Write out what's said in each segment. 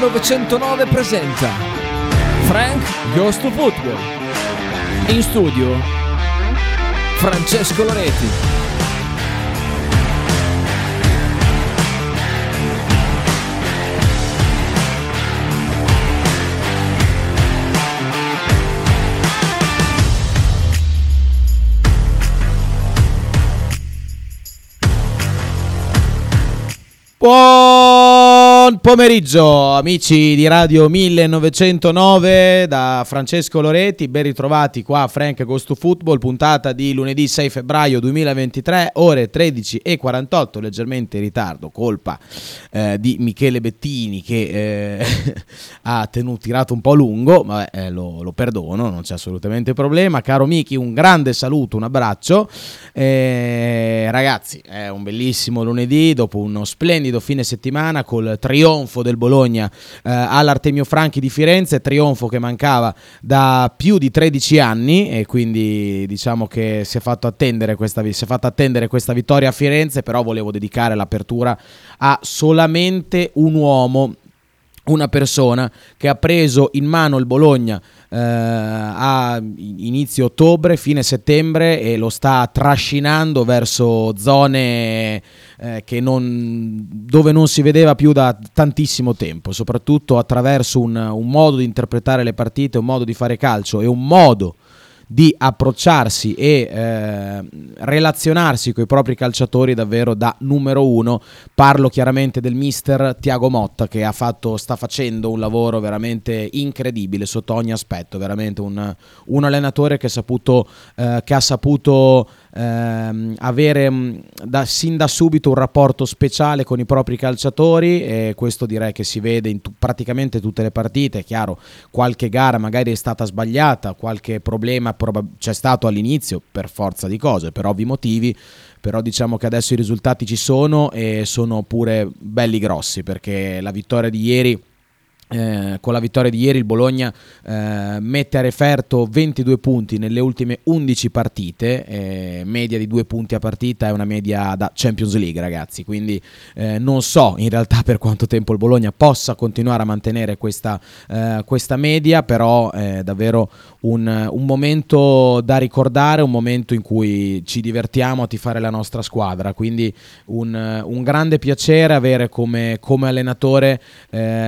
Radio 1909 presenta Frank Goes to Football. In studio Francesco Loreti. Buon pomeriggio amici di Radio 1909 da Francesco Loretti, ben ritrovati qua a Frank Agosto Football, puntata di lunedì 6 febbraio 2023, ore 13 e 48, leggermente in ritardo, colpa eh, di Michele Bettini che eh, ha tenuto, tirato un po' lungo, ma eh, lo, lo, perdono, non c'è assolutamente problema. Caro Miki, un grande saluto, un abbraccio. Eh, ragazzi, è un bellissimo lunedì dopo uno splendido fine settimana col trionfo del Bologna eh, all'Artemio Franchi di Firenze, trionfo che mancava da più di 13 anni e quindi diciamo che si è fatto attendere questa, si è fatta attendere questa vittoria a Firenze, però volevo dedicare l'apertura a solamente un uomo una persona che ha preso in mano il Bologna eh, a inizio ottobre, fine settembre e lo sta trascinando verso zone eh, non, dove non si vedeva più da tantissimo tempo, soprattutto attraverso un, un modo di interpretare le partite, un modo di fare calcio e un modo di approcciarsi e eh, relazionarsi con i propri calciatori davvero da numero uno. Parlo chiaramente del mister Tiago Motta che fatto, sta facendo un lavoro veramente incredibile sotto ogni aspetto, veramente un, un allenatore che, saputo, eh, che ha saputo ehm, avere mm, da, sin da subito un rapporto speciale con i propri calciatori e questo direi che si vede in tu, praticamente tutte le partite, è chiaro qualche gara magari è stata sbagliata, qualche problema probab- c'è stato all'inizio per forza di cose, per ovvi motivi, però diciamo che adesso i risultati ci sono e sono pure belli grossi perché la vittoria di ieri eh, con la vittoria di ieri il Bologna eh, mette a referto 22 punti nelle ultime 11 partite, eh, media di 2 punti a partita è una media da Champions League ragazzi, quindi eh, non so in realtà per quanto tempo il Bologna possa continuare a mantenere questa, eh, questa media, però è davvero un, un, momento da ricordare, un momento in cui ci divertiamo a tifare la nostra squadra, quindi un, un grande piacere avere come, come allenatore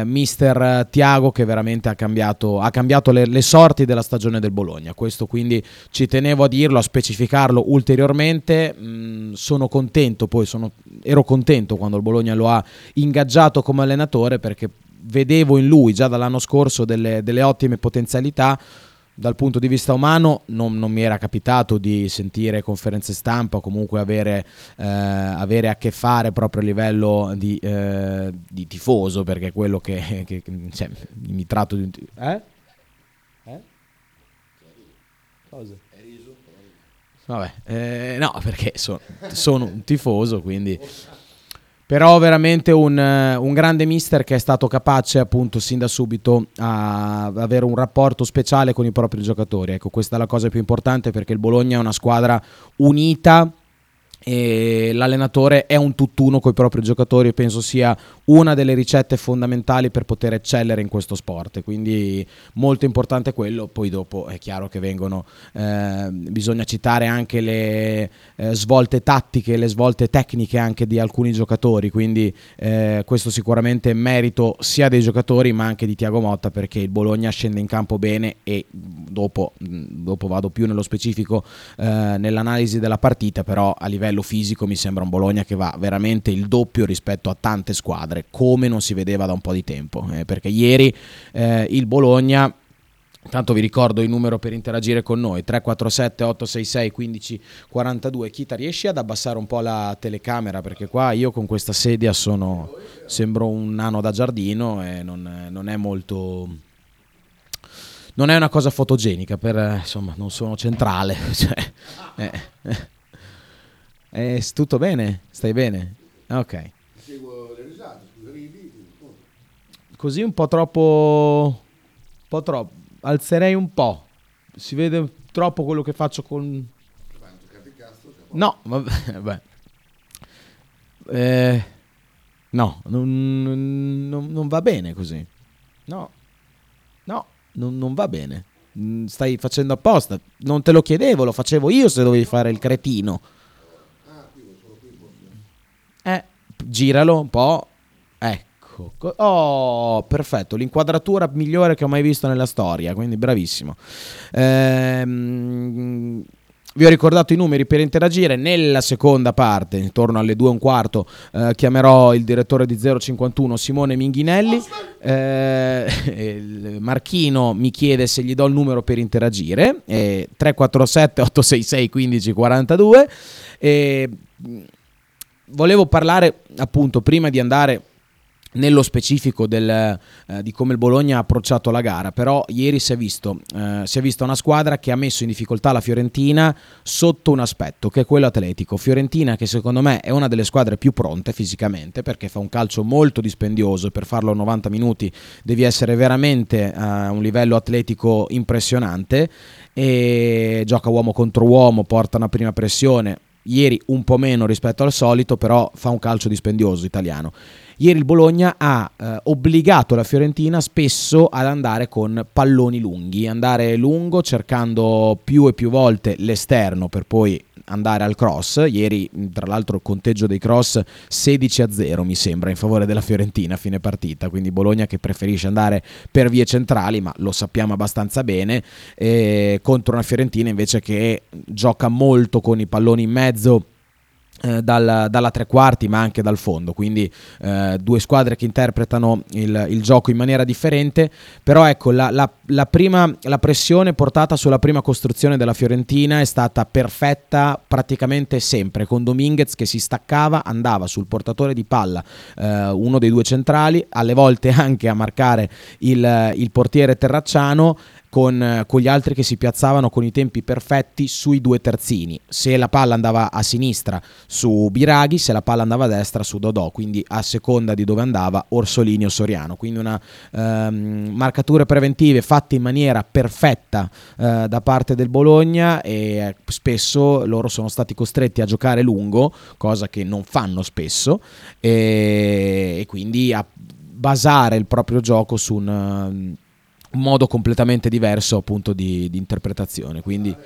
mister Tiago che veramente ha cambiato, ha cambiato le, le, sorti della stagione del Bologna. Questo quindi ci tenevo a dirlo, a specificarlo ulteriormente. Mm, sono contento, poi sono, ero contento quando il Bologna lo ha ingaggiato come allenatore perché vedevo in lui già dall'anno scorso delle, delle ottime potenzialità dal punto di vista umano non, non, mi era capitato di sentire conferenze stampa o comunque avere, eh, avere, a che fare proprio a livello di, eh, di tifoso perché è quello che, che cioè, mi tratto di... Eh? Eh? Cosa? Vabbè, eh, no perché sono, sono un tifoso quindi però veramente un, eh, un, grande mister che è stato capace appunto sin da subito a avere un rapporto speciale con i propri giocatori. Ecco, questa è la cosa più importante perché il Bologna è una squadra unita e l'allenatore è un tutt'uno con i propri giocatori e penso sia una delle ricette fondamentali per poter eccellere in questo sport. Quindi molto importante quello. Poi dopo è chiaro che vengono eh, bisogna citare anche le eh, svolte tattiche le svolte tecniche anche di alcuni giocatori. Quindi eh, questo sicuramente è merito sia dei giocatori ma anche di Tiago Motta perché il Bologna scende in campo bene e dopo, dopo vado più nello specifico eh, nell'analisi della partita però a livello livello fisico mi sembra un Bologna che va veramente il doppio rispetto a tante squadre, come non si vedeva da un po' di tempo, eh, perché ieri eh, il Bologna Intanto vi ricordo il numero per interagire con noi 347 866 1542. Chita riesci ad abbassare un po' la telecamera perché qua io con questa sedia sono sembro un nano da giardino e non, non è molto non è una cosa fotogenica per insomma non sono centrale cioè, eh, eh. Eh, tutto bene? Stai bene? Ok. Seguo le risate, scusa, ridi. Così un po' troppo... Un po' troppo. Alzerei un po'. Si vede troppo quello che faccio con... No, vabbè. Eh, No, non, non, non va bene così. No, no, non, non va bene. Mm, stai facendo apposta. Non te lo chiedevo, lo facevo io se dovevi fare il cretino. Eh, giralo un po'. Ecco. Oh, perfetto. L'inquadratura migliore che ho mai visto nella storia. Quindi bravissimo. Ehm vi ho ricordato i numeri per interagire. Nella seconda parte, intorno alle 2 e un quarto, eh, chiamerò il direttore di 051 Simone Minghinelli. Eh, Marchino mi chiede se gli do il numero per interagire. Eh, 347 866 1542. Eh, volevo parlare appunto prima di andare nello specifico del, eh, di come il Bologna ha approcciato la gara, però ieri si è, visto, eh, si è vista una squadra che ha messo in difficoltà la Fiorentina sotto un aspetto che è quello atletico. Fiorentina che secondo me è una delle squadre più pronte fisicamente perché fa un calcio molto dispendioso per farlo a 90 minuti devi essere veramente a un livello atletico impressionante e gioca uomo contro uomo, porta una prima pressione. Ieri un po' meno rispetto al solito, però fa un calcio dispendioso italiano. Ieri il Bologna ha eh, obbligato la Fiorentina spesso ad andare con palloni lunghi, andare lungo cercando più e più volte l'esterno per poi andare al cross. Ieri, tra l'altro, il conteggio dei cross 16 a 0 mi sembra in favore della Fiorentina a fine partita. Quindi Bologna che preferisce andare per vie centrali, ma lo sappiamo abbastanza bene, eh, contro una Fiorentina invece che gioca molto con i palloni in mezzo eh, dal, dalla tre quarti ma anche dal fondo. Quindi eh, due squadre che interpretano il, il, gioco in maniera differente. Però ecco la, la, la, prima, la pressione portata sulla prima costruzione della Fiorentina è stata perfetta praticamente sempre con Dominguez che si staccava andava sul portatore di palla eh, uno dei due centrali alle volte anche a marcare il, il portiere Terracciano con, eh, con, gli altri che si piazzavano con i tempi perfetti sui due terzini. Se la palla andava a sinistra su Biraghi, se la palla andava a destra su Dodò, quindi a seconda di dove andava Orsolini o Soriano. Quindi una ehm, marcature preventive fatte in maniera perfetta eh, da parte del Bologna e eh, spesso loro sono stati costretti a giocare lungo, cosa che non fanno spesso, e, e quindi a basare il proprio gioco su un un modo completamente diverso appunto di, di interpretazione. Quindi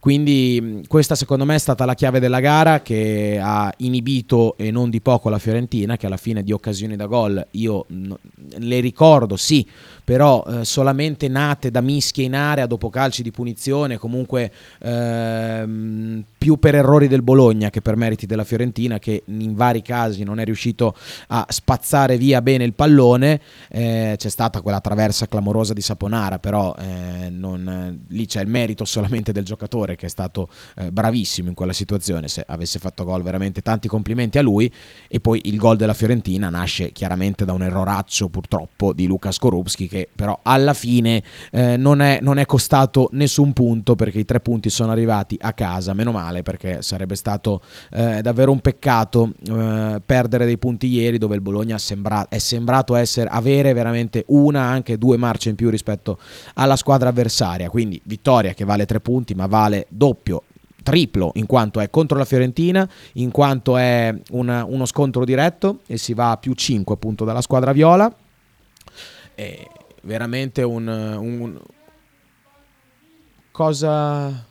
quindi questa secondo me è stata la chiave della gara che ha inibito e non di poco la Fiorentina che alla fine di occasioni da gol io le ricordo sì, però eh, solamente nate da mischie in area dopo calci di punizione, comunque ehm, più per errori del Bologna che per meriti della Fiorentina che in vari casi non è riuscito a spazzare via bene il pallone, eh, c'è stata quella traversa clamorosa di Saponara, però eh, non, lì c'è il merito solamente del giocatore giocatore che è stato eh, bravissimo in quella situazione, se avesse fatto gol veramente tanti complimenti a lui e poi il gol della Fiorentina nasce chiaramente da un erroraccio purtroppo di Luca Skorupski che però alla fine eh, non, è, non, è, costato nessun punto perché i tre punti sono arrivati a casa, meno male perché sarebbe stato eh, davvero un peccato eh, perdere dei punti ieri dove il Bologna sembra, è sembrato essere, avere veramente una, anche due marce in più rispetto alla squadra avversaria, quindi vittoria che vale tre punti ma vale doppio triplo in quanto è contro la Fiorentina, in quanto è una, uno scontro diretto e si va a più 5 appunto dalla squadra viola. È veramente un, un cosa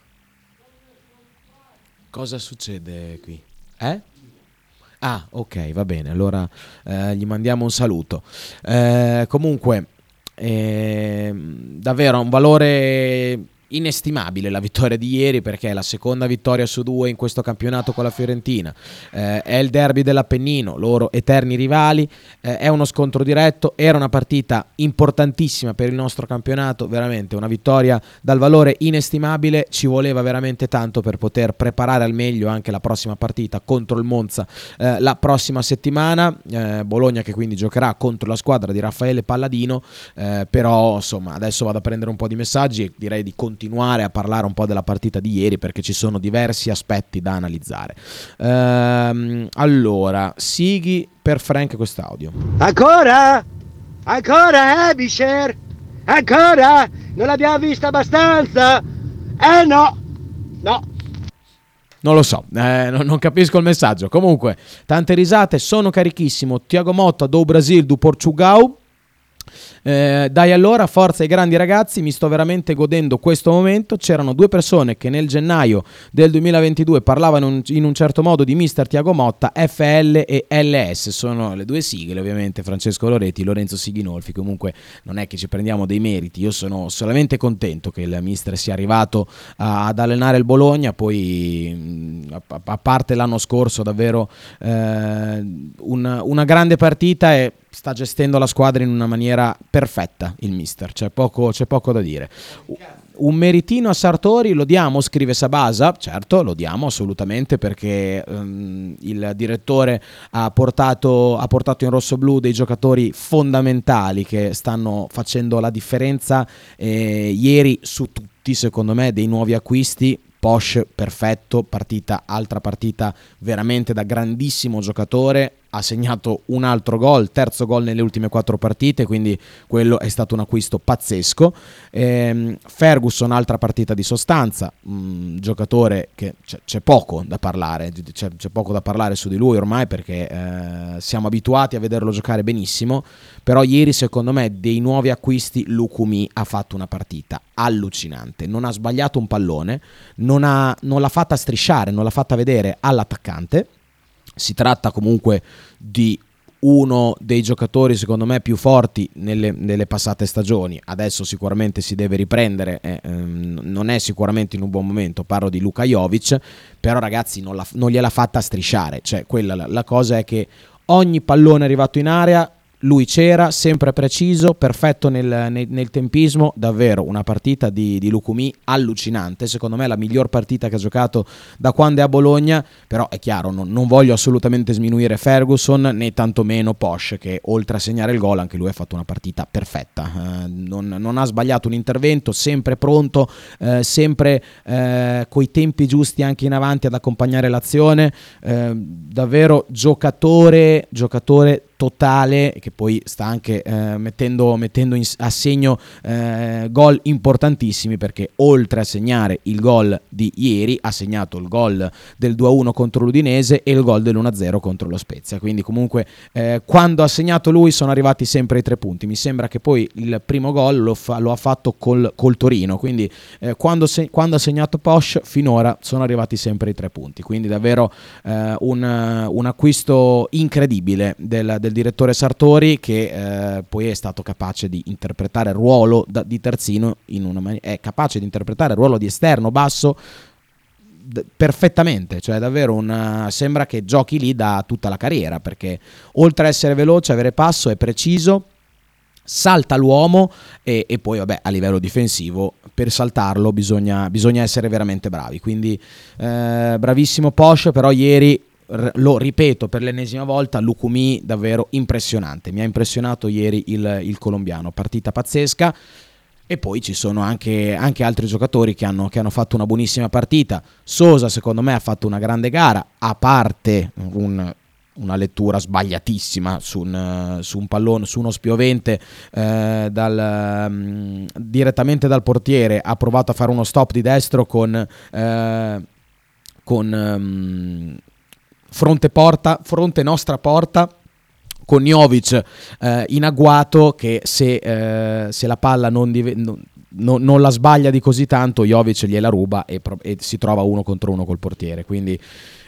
cosa succede qui? Eh? Ah, ok, va bene. Allora eh, gli mandiamo un saluto. Eh, comunque, eh, davvero un valore inestimabile la vittoria di ieri perché è la seconda vittoria su due in questo campionato con la Fiorentina, eh, è il derby dell'Appennino, loro eterni rivali, eh, è uno scontro diretto, era una partita importantissima per il nostro campionato, veramente una vittoria dal valore inestimabile, ci voleva veramente tanto per poter preparare al meglio anche la prossima partita contro il Monza eh, la prossima settimana, eh, Bologna che quindi giocherà contro la squadra di Raffaele Palladino, eh, però insomma adesso vado a prendere un po' di messaggi e direi di continuare continuare a parlare un po' della partita di ieri perché ci sono diversi aspetti da analizzare. Ehm, allora, Sighi per Frank quest'audio. Ancora? Ancora, eh, Ancora? Non l'abbiamo vista abbastanza? Eh no! No! Non lo so, eh, non, non, capisco il messaggio. Comunque, tante risate, sono carichissimo. Tiago Motta do Brasil, do Portugal. Eh, dai allora, forza ai grandi ragazzi, mi sto veramente godendo questo momento. C'erano due persone che nel gennaio del 2022 parlavano in, un certo modo di Mister Tiago Motta, FL e LS, sono le due sigle ovviamente, Francesco Loretti, Lorenzo Sighinolfi, comunque non è che ci prendiamo dei meriti, io sono solamente contento che il Mister sia arrivato a, ad allenare il Bologna, poi a, a parte l'anno scorso davvero eh, una, una grande partita e sta gestendo la squadra in una maniera perfetta il mister, c'è poco, c'è poco da dire. Un meritino a Sartori lo diamo, scrive Sabasa, certo lo diamo assolutamente perché um, il direttore ha portato, ha portato in rosso-blu dei giocatori fondamentali che stanno facendo la differenza eh, ieri su tutti secondo me dei nuovi acquisti. Porsche perfetto, partita, altra partita veramente da grandissimo giocatore, ha segnato un altro gol, terzo gol nelle ultime quattro partite, quindi quello è stato un acquisto pazzesco. Ehm, Ferguson, altra partita di sostanza, un giocatore che c'è, c'è poco da parlare, c'è, c'è, poco da parlare su di lui ormai perché eh, siamo abituati a vederlo giocare benissimo, però ieri secondo me dei nuovi acquisti Lukumi ha fatto una partita allucinante, non ha sbagliato un pallone, non, ha, non l'ha fatta strisciare, non l'ha fatta vedere all'attaccante si tratta comunque di uno dei giocatori secondo me più forti nelle, nelle passate stagioni. Adesso sicuramente si deve riprendere eh, ehm, non è sicuramente in un buon momento parlo di Luka Jovic però ragazzi non, la, non gliela fatta strisciare. Cioè quella, la, la cosa è che ogni pallone arrivato in area lui c'era, sempre preciso, perfetto nel, nel, nel tempismo, davvero una partita di, di Lucumi allucinante, secondo me la miglior partita che ha giocato da quando è a Bologna, però è chiaro, non, non voglio assolutamente sminuire Ferguson né tantomeno Posh che oltre a segnare il gol anche lui ha fatto una partita perfetta, eh, non, non, ha sbagliato un intervento, sempre pronto, eh, sempre eh, coi tempi giusti anche in avanti ad accompagnare l'azione, eh, davvero giocatore, giocatore totale che poi sta anche eh, mettendo, mettendo in, a segno eh, gol importantissimi perché oltre a segnare il gol di ieri ha segnato il gol del 2-1 contro l'Udinese e il gol dell'1-0 contro lo Spezia. Quindi comunque eh, quando ha segnato lui sono arrivati sempre i tre punti. Mi sembra che poi il primo gol lo, fa, lo ha fatto col, col, Torino. Quindi eh, quando, se, quando, ha segnato Posch finora sono arrivati sempre i tre punti. Quindi davvero eh, un, un, acquisto incredibile del, del del direttore Sartori che eh, poi è stato capace di interpretare il ruolo da, di terzino in una man- è capace di interpretare il ruolo di esterno basso d- perfettamente, cioè davvero una, sembra che giochi lì da tutta la carriera perché oltre a essere veloce, avere passo, è preciso salta l'uomo e, e, poi vabbè a livello difensivo per saltarlo bisogna, bisogna essere veramente bravi. Quindi eh, bravissimo Porsche però ieri lo ripeto per l'ennesima volta, Lukumi davvero impressionante. Mi ha impressionato ieri il, il colombiano, partita pazzesca. E poi ci sono anche, anche altri giocatori che hanno, che hanno, fatto una buonissima partita. Sosa, secondo me, ha fatto una grande gara, a parte un, una lettura sbagliatissima su un, su un, pallone, su uno spiovente eh, dal, um, direttamente dal portiere. Ha provato a fare uno stop di destro con. Eh, con um, fronte, porta, fronte nostra porta con Jovic eh, in agguato che se, eh, se la palla non, div- non, non, la sbaglia di così tanto Jovic gliela ruba e, e, si trova uno contro uno col portiere. Quindi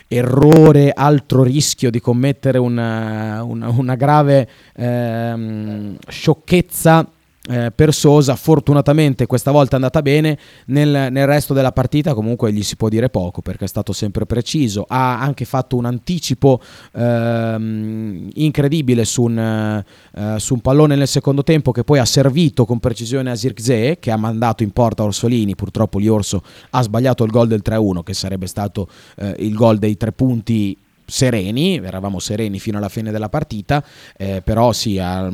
errore, altro rischio di commettere una, una, una grave ehm, sciocchezza eh, per Sosa fortunatamente questa volta è andata bene. Nel, nel, resto della partita comunque gli si può dire poco perché è stato sempre preciso. Ha anche fatto un anticipo ehm, incredibile su un, eh, su un, pallone nel secondo tempo che poi ha servito con precisione a Zirkzee che ha mandato in porta Orsolini. Purtroppo gli Orso ha sbagliato il gol del 3-1 che sarebbe stato eh, il gol dei tre punti sereni, eravamo sereni fino alla fine della partita, eh, però sì, ha,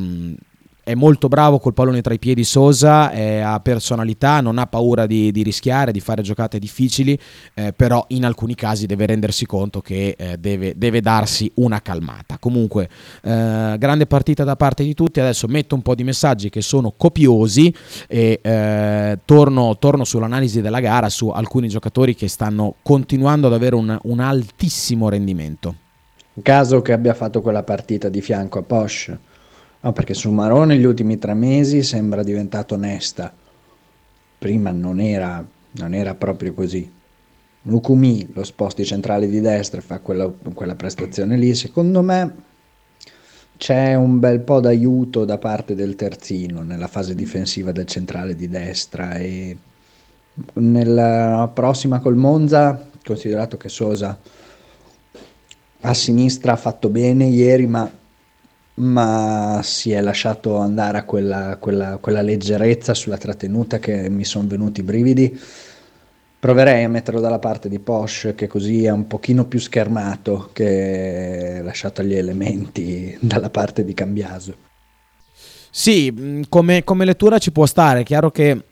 è molto bravo col pallone tra i piedi Sosa, ha personalità, non ha paura di, di, rischiare, di fare giocate difficili, eh, però in alcuni casi deve rendersi conto che eh, deve, deve, darsi una calmata. Comunque, eh, grande partita da parte di tutti, adesso metto un po' di messaggi che sono copiosi e eh, torno, torno, sull'analisi della gara su alcuni giocatori che stanno continuando ad avere un, un altissimo rendimento. Caso che abbia fatto quella partita di fianco a Porsche No, perché Sumarò negli ultimi tre mesi sembra diventato onesta. Prima non era, non era proprio così. Lukumi, lo sposti centrale di destra, fa quella, quella prestazione lì. Secondo me c'è un bel po' d'aiuto da parte del terzino nella fase difensiva del centrale di destra e nella prossima col Monza, considerato che Sosa a sinistra ha fatto bene ieri, ma ma si è lasciato andare a quella, quella, quella leggerezza sulla trattenuta che mi sono venuti i brividi. Proverei a metterlo dalla parte di Porsche, che così è un pochino più schermato che lasciato gli elementi dalla parte di Cambiaso. Sì, mm, come, come lettura ci può stare, è chiaro che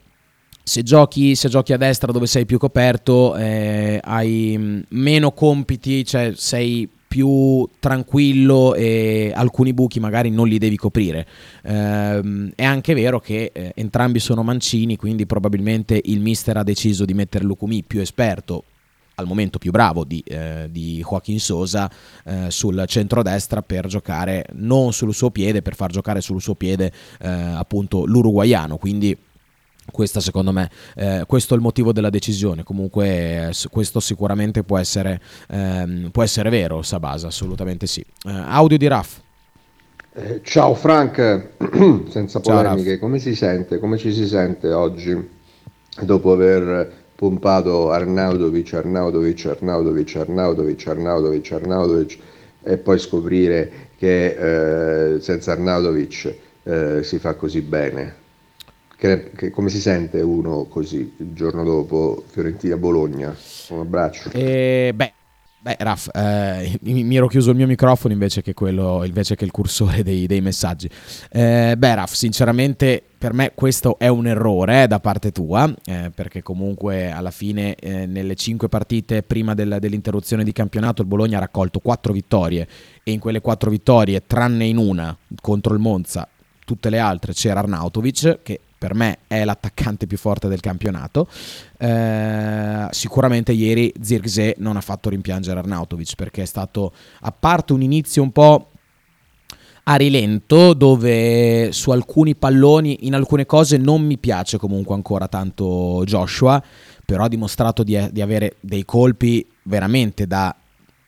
se giochi, se giochi, a destra dove sei più coperto eh, hai mm, meno compiti, cioè sei più tranquillo e alcuni buchi magari non li devi coprire. Ehm, è anche vero che eh, entrambi sono mancini, quindi probabilmente il mister ha deciso di mettere Lucumi più esperto al momento più bravo di, eh, di Joaquin Sosa eh, sul centrodestra per giocare non sul suo piede, per far giocare sul suo piede eh, appunto l'uruguaiano. Quindi questa secondo me, eh, questo è il motivo della decisione. Comunque, eh, questo sicuramente può essere, ehm, può essere vero. Sabasa, assolutamente sì. Eh, audio di Raff. Eh, ciao Frank, senza polemiche, ciao, come si sente? Come ci si sente oggi dopo aver pompato Arnaudovic, Arnaudovic, Arnaudovic, Arnaudovic, Arnaudovic, Arnaudovic e poi scoprire che eh, senza Arnaudovic eh, si fa così bene? Che, che, come si sente uno così il giorno dopo Fiorentina-Bologna? Un abbraccio. Eh, beh, Beh, Raff, eh, mi, ero chiuso il mio microfono invece che, quello, invece che il cursore dei, dei messaggi. Eh, beh, Raff, sinceramente per me questo è un errore eh, da parte tua, eh, perché comunque alla fine eh, nelle cinque partite prima del, dell'interruzione di campionato il Bologna ha raccolto quattro vittorie e in quelle quattro vittorie, tranne in una contro il Monza, tutte le altre c'era Arnautovic che per me è l'attaccante più forte del campionato. Eh, sicuramente ieri Zirkzee non ha fatto rimpiangere Arnautovic perché è stato, a parte un inizio un po' a rilento dove su alcuni palloni, in alcune cose non mi piace comunque ancora tanto Joshua, però ha dimostrato di, di avere dei colpi veramente da,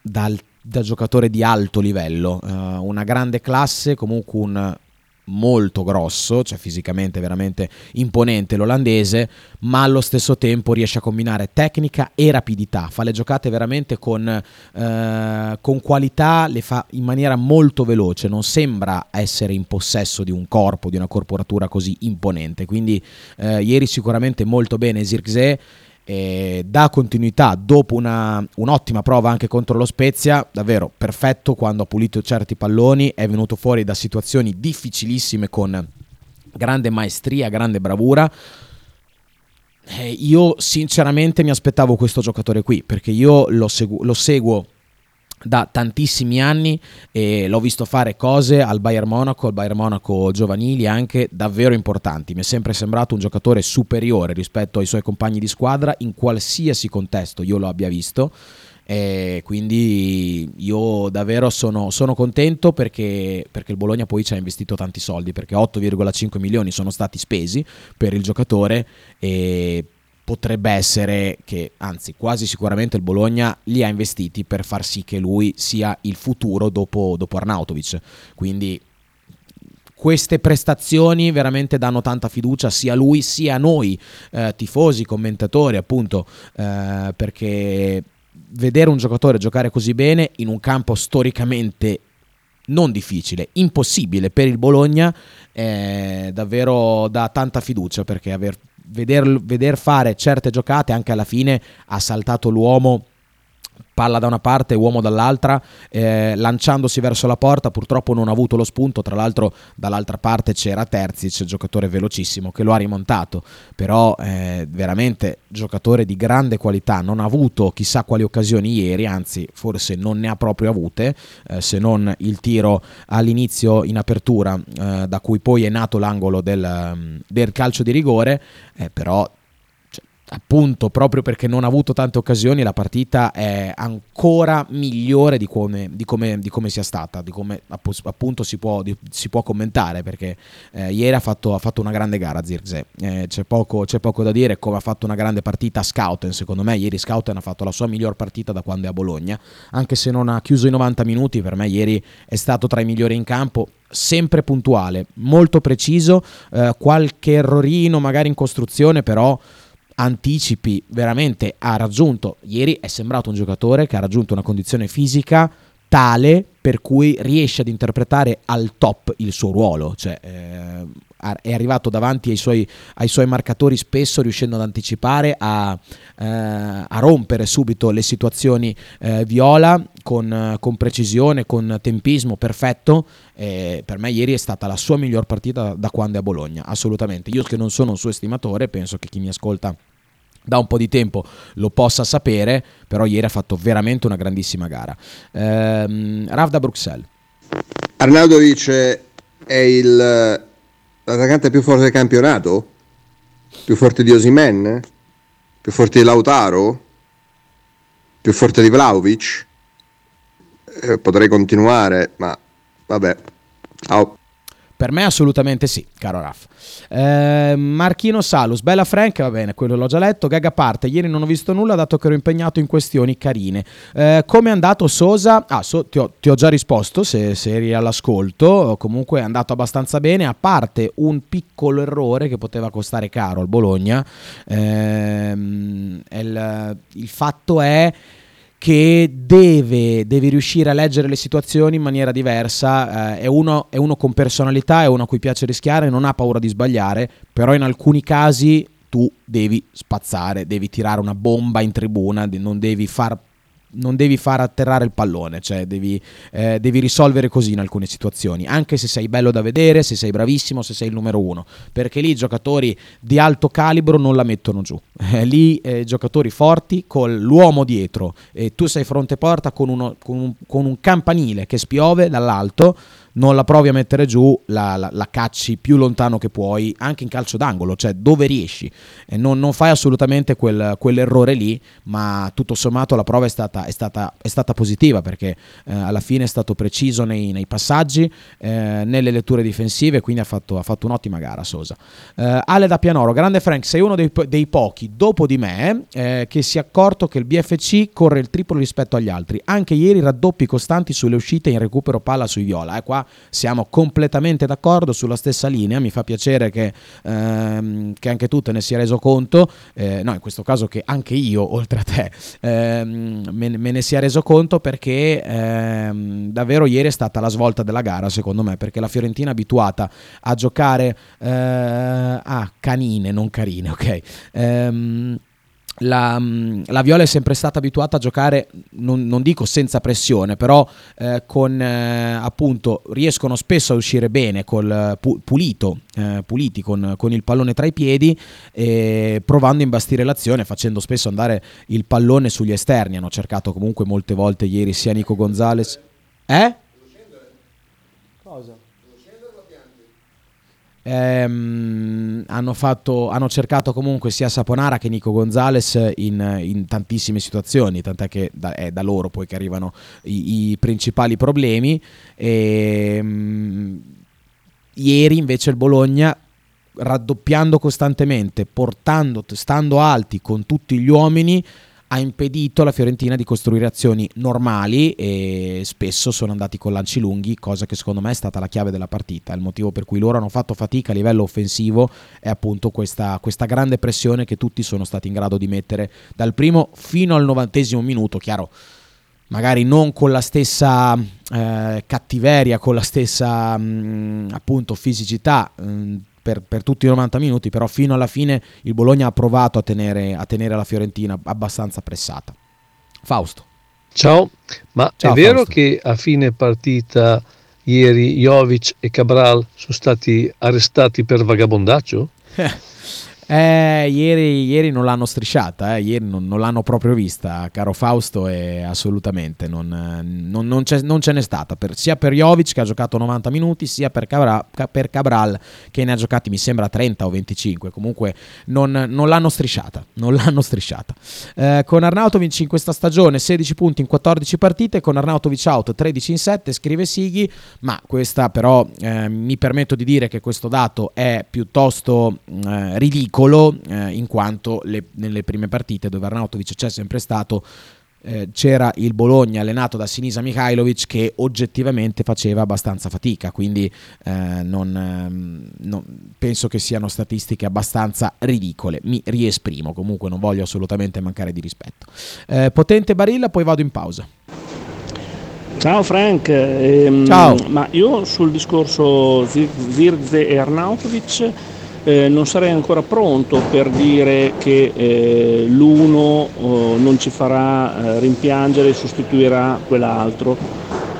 da, da giocatore di alto livello, uh, una grande classe, comunque un molto grosso, cioè fisicamente veramente imponente l'olandese, ma allo stesso tempo riesce a combinare tecnica e rapidità, fa le giocate veramente con, eh, con qualità, le fa in maniera molto veloce, non sembra essere in possesso di un corpo, di una corporatura così imponente, quindi eh, ieri sicuramente molto bene Zirkzee eh, dà continuità dopo una, un'ottima prova anche contro lo Spezia, davvero perfetto quando ha pulito certi palloni, è venuto fuori da situazioni difficilissime con grande maestria, grande bravura. Eh, io sinceramente mi aspettavo questo giocatore qui perché io lo, segu- lo seguo da tantissimi anni e l'ho visto fare cose al Bayern Monaco, al Bayern Monaco giovanili anche davvero importanti. Mi è sempre sembrato un giocatore superiore rispetto ai suoi compagni di squadra in qualsiasi contesto io lo abbia visto. E quindi io davvero sono, sono contento perché, perché, il Bologna poi ci ha investito tanti soldi perché 8,5 milioni sono stati spesi per il giocatore e potrebbe essere che, anzi quasi sicuramente il Bologna li ha investiti per far sì che lui sia il futuro dopo, dopo Arnautovic. Quindi queste prestazioni veramente danno tanta fiducia sia a lui sia a noi eh, tifosi, commentatori appunto eh, perché vedere un giocatore giocare così bene in un campo storicamente non difficile, impossibile per il Bologna, eh, davvero dà tanta fiducia perché aver veder, veder fare certe giocate anche alla fine ha saltato l'uomo palla da una parte, uomo dall'altra, eh, lanciandosi verso la porta, purtroppo non ha avuto lo spunto, tra l'altro dall'altra parte c'era Terzic, giocatore velocissimo, che lo ha rimontato, però eh, veramente giocatore di grande qualità, non ha avuto chissà quali occasioni ieri, anzi forse non ne ha proprio avute, eh, se non il tiro all'inizio in apertura, eh, da cui poi è nato l'angolo del, del calcio di rigore, eh, però appunto proprio perché non ha avuto tante occasioni la partita è ancora migliore di come, di come, di come sia stata di come appunto si può, di, si può commentare perché eh, ieri ha fatto, ha fatto, una grande gara Zirze eh, c'è, poco, c'è, poco, da dire come ha fatto una grande partita Scouten secondo me. Ieri Scouten ha fatto la sua miglior partita da quando è a Bologna anche se non ha chiuso i 90 minuti per me ieri è stato tra i migliori in campo sempre puntuale molto preciso eh, qualche errorino magari in costruzione però anticipi veramente ha raggiunto ieri è sembrato un giocatore che ha raggiunto una condizione fisica tale per cui riesce ad interpretare al top il suo ruolo, cioè eh, è arrivato davanti ai suoi, ai suoi, marcatori spesso riuscendo ad anticipare, a, eh, a rompere subito le situazioni eh, viola con, con, precisione, con tempismo perfetto. per me ieri è stata la sua miglior partita da quando è a Bologna, assolutamente. Io che non sono un suo estimatore, penso che chi mi ascolta da un po' di tempo lo possa sapere, però ieri ha fatto veramente una grandissima gara. Ehm, Rav da Bruxelles. Arnaudovic è il, l'attaccante più forte del campionato? Più forte di Osimen? Più forte di Lautaro? Più forte di Vlaovic? Eh, potrei continuare, ma vabbè. Oh. Per me assolutamente sì, caro Raff. Eh, Marchino Salus, bella Frank, va bene, quello l'ho già letto. Gaga parte, ieri non ho visto nulla dato che ero impegnato in questioni carine. Eh, come è andato Sosa? Ah, so, ti, ho, ti, ho, già risposto se, se, eri all'ascolto, comunque è andato abbastanza bene, a parte un piccolo errore che poteva costare caro al Bologna. Eh, il, il fatto è che deve, deve, riuscire a leggere le situazioni in maniera diversa, eh, è, uno, è, uno, con personalità, è uno a cui piace rischiare, non ha paura di sbagliare, però in alcuni casi tu devi spazzare, devi tirare una bomba in tribuna, non devi far non devi far atterrare il pallone, cioè devi, eh, devi, risolvere così in alcune situazioni, anche se sei bello da vedere, se sei bravissimo, se sei il numero uno, perché lì i giocatori di alto calibro non la mettono giù, eh, lì eh, giocatori forti con l'uomo dietro e tu sei fronte porta con, uno, con, un, con un campanile che spiove dall'alto, non la provi a mettere giù, la, la, la, cacci più lontano che puoi, anche in calcio d'angolo, cioè dove riesci. Non, non fai assolutamente quel, quell'errore lì, ma tutto sommato la prova è stata, è stata, è stata positiva perché eh, alla fine è stato preciso nei, nei passaggi, eh, nelle letture difensive, quindi ha fatto, ha fatto un'ottima gara Sosa. Eh, Ale da Pianoro, grande Frank, sei uno dei, dei pochi dopo di me eh, che si è accorto che il BFC corre il triplo rispetto agli altri. Anche ieri raddoppi costanti sulle uscite in recupero palla sui viola. Eh, qua siamo completamente d'accordo sulla stessa linea, mi fa piacere che, ehm, che anche tu te ne sia reso conto, eh, no in questo caso che anche io oltre a te ehm, me, me, ne sia reso conto perché ehm, davvero ieri è stata la svolta della gara secondo me, perché la Fiorentina è abituata a giocare eh, a canine, non carine, ok? La, mm, la, Viola è sempre stata abituata a giocare, non, non dico senza pressione, però eh, con eh, appunto riescono spesso a uscire bene col eh, pu- pulito, eh, puliti con, con, il pallone tra i piedi, provando a imbastire l'azione, facendo spesso andare il pallone sugli esterni. Hanno cercato comunque molte volte ieri sia Nico Gonzalez. Eh? Ehm, hanno, fatto, hanno, cercato comunque sia Saponara che Nico Gonzalez in, in tantissime situazioni, tant'è che da, è da loro poi che arrivano i, i principali problemi. Ehm, ieri invece il Bologna raddoppiando costantemente, portando, stando alti con tutti gli uomini, ha impedito alla Fiorentina di costruire azioni normali e spesso sono andati con lanci lunghi, cosa che secondo me è stata la chiave della partita. Il motivo per cui loro hanno fatto fatica a livello offensivo è appunto questa, questa grande pressione che tutti sono stati in grado di mettere dal primo fino al novantesimo minuto, chiaro magari non con la stessa eh, cattiveria, con la stessa mh, mm, appunto fisicità. Mh, mm, per, per, tutti i 90 minuti, però fino alla fine il Bologna ha provato a tenere, a tenere la Fiorentina abbastanza pressata. Fausto. Ciao, ma Ciao, è vero Fausto. che a fine partita ieri Jovic e Cabral sono stati arrestati per vagabondaggio? Eh, ieri, ieri non l'hanno strisciata, eh, ieri non, non l'hanno proprio vista, caro Fausto, e assolutamente non, non- non ce n'è stata, per- sia per Jovic che ha giocato 90 minuti, sia per, Cabra- ca- per Cabral che ne ha giocati mi sembra 30 o 25, comunque non, l'hanno strisciata, l'hanno strisciata. Eh, con Arnautovic in questa stagione 16 punti in 14 partite, con Arnautovic out 13 in 7, scrive Sighi, ma questa però eh, mi permetto di dire che questo dato è piuttosto eh, ridicolo eh, in quanto le- nelle prime partite dove Arnautovic c'è sempre stato eh, c'era il Bologna allenato da Sinisa Mihailovic che oggettivamente faceva abbastanza fatica, quindi eh, non, ehm, non- penso che siano statistiche abbastanza ridicole. Mi riesprimo, comunque non voglio assolutamente mancare di rispetto. Eh, potente Barilla, poi vado in pausa. Ciao Frank, ehm, Ciao. ma io sul discorso Zir- Zirze e Arnautovic eh, non sarei ancora pronto per dire che eh, l'uno oh, non ci farà eh, rimpiangere e sostituirà quell'altro,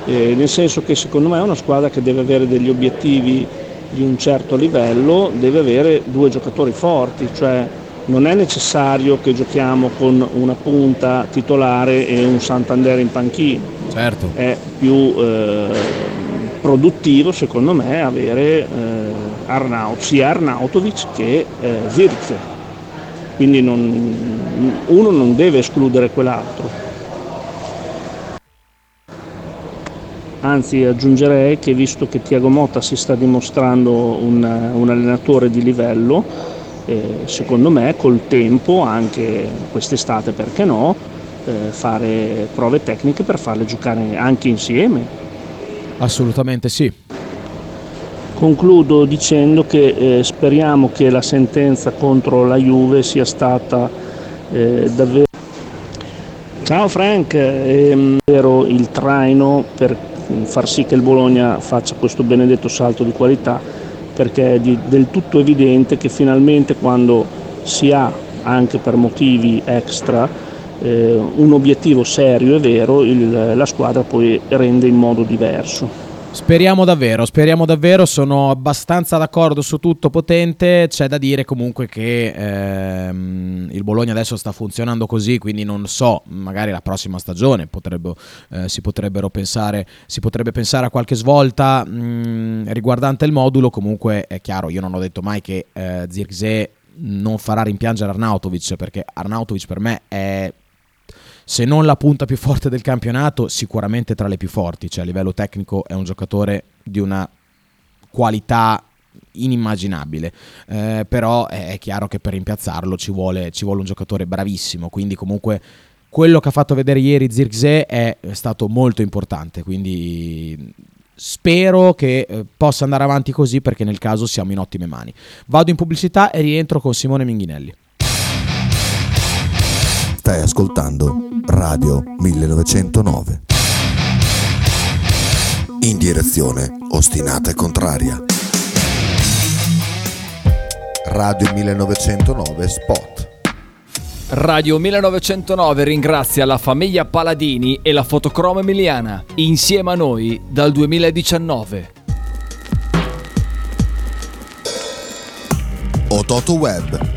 Eh, nel senso che secondo me è una squadra che deve avere degli obiettivi di un certo livello, deve avere due giocatori forti, cioè non è necessario che giochiamo con una punta titolare e un Santander in panchina Certo. è più eh, produttivo secondo me avere eh, Arnaut, sia Arnautovic che eh, Zirze. Quindi non- uno non deve escludere quell'altro. Anzi aggiungerei che visto che Tiago Motta si sta dimostrando un, un allenatore di livello, eh, secondo me col tempo, anche quest'estate perché no, eh, fare prove tecniche per farle giocare anche insieme. Assolutamente sì. Concludo dicendo che eh, speriamo che la sentenza contro la Juve sia stata eh, davvero Ciao Frank, ehm, davvero il traino per far sì che il Bologna faccia questo benedetto salto di qualità perché è di- del tutto evidente che finalmente quando si ha anche per motivi extra eh, un obiettivo serio e vero, il- la squadra poi rende in modo diverso. Speriamo davvero, speriamo davvero, sono abbastanza d'accordo su tutto potente, c'è da dire comunque che ehm, il Bologna adesso sta funzionando così, quindi non so, magari la prossima stagione potrebbe, eh, si, potrebbero pensare, si potrebbe pensare a qualche svolta mh, riguardante il modulo, comunque è chiaro, io non ho detto mai che eh, Zirkzee non farà rimpiangere Arnautovic, perché Arnautovic per me è se non la punta più forte del campionato, sicuramente tra le più forti, cioè a livello tecnico è un giocatore di una qualità inimmaginabile, Eh, però è chiaro che per rimpiazzarlo ci vuole, ci vuole un giocatore bravissimo, quindi comunque quello che ha fatto vedere ieri Zirkzee è stato molto importante, quindi spero che eh, possa andare avanti così perché nel caso siamo in ottime mani. Vado in pubblicità e rientro con Simone Minghinelli. Stai ascoltando Radio 1909. In direzione ostinata e contraria. Radio 1909 Spot. Radio 1909 ringrazia la famiglia Paladini e la fotocromo emiliana, insieme a noi dal 2019. Ototo Web.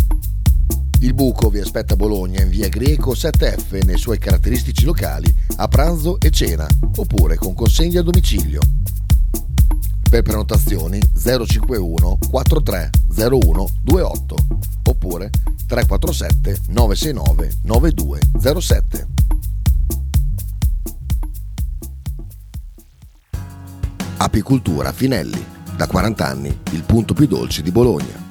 Il buco vi aspetta a Bologna in via Greco 7F nei suoi caratteristici locali a pranzo e cena, oppure con consegna a domicilio. Per prenotazioni 051 4301 28 oppure 347 969 9207. Apicultura Finelli, da 40 anni il punto più dolce di Bologna.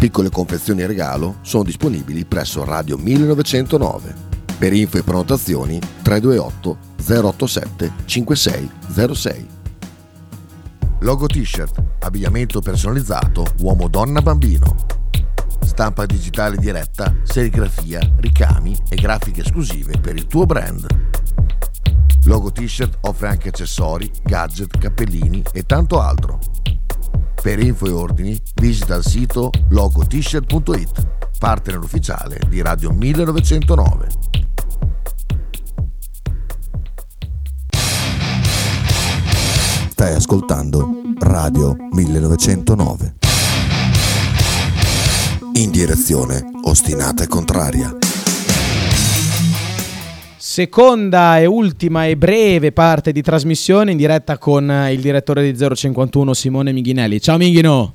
Piccole confezioni regalo sono disponibili presso Radio 1909. Per info e prenotazioni 328 087 5606. Logo t-shirt, abbigliamento personalizzato uomo-donna-bambino. Stampa digitale diretta, serigrafia, ricami e grafiche esclusive per il tuo brand. Logo t-shirt offre anche accessori, gadget, cappellini e tanto altro. Per info e ordini visita il sito logotshirt.it, partner ufficiale di Radio 1909. Stai ascoltando Radio 1909. In direzione ostinata e contraria. Seconda e ultima e breve parte di trasmissione in diretta con il direttore di 051 Simone Minghinelli. Ciao Minghino.